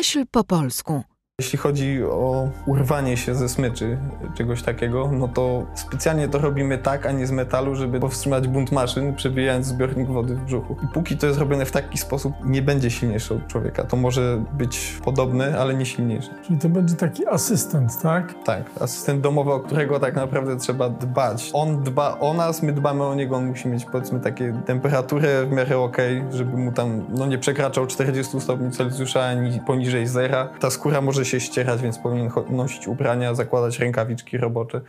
Myśl po polsku. Jeśli chodzi o urwanie się ze smyczy, czegoś takiego, no to specjalnie to robimy tak, a nie z metalu, żeby powstrzymać bunt maszyn, przebijając zbiornik wody w brzuchu. I póki to jest robione w taki sposób, nie będzie silniejsze od człowieka. To może być podobne, ale nie silniejsze. Czyli to będzie taki asystent, tak? Tak, asystent domowy, o którego tak naprawdę trzeba dbać. On dba o nas, my dbamy o niego, on musi mieć powiedzmy takie temperaturę w miarę okej, żeby mu tam no, nie przekraczał 40 stopni Celsjusza ani poniżej zera. Ta skóra może się ścierać, więc powinien nosić ubrania, zakładać rękawiczki robocze.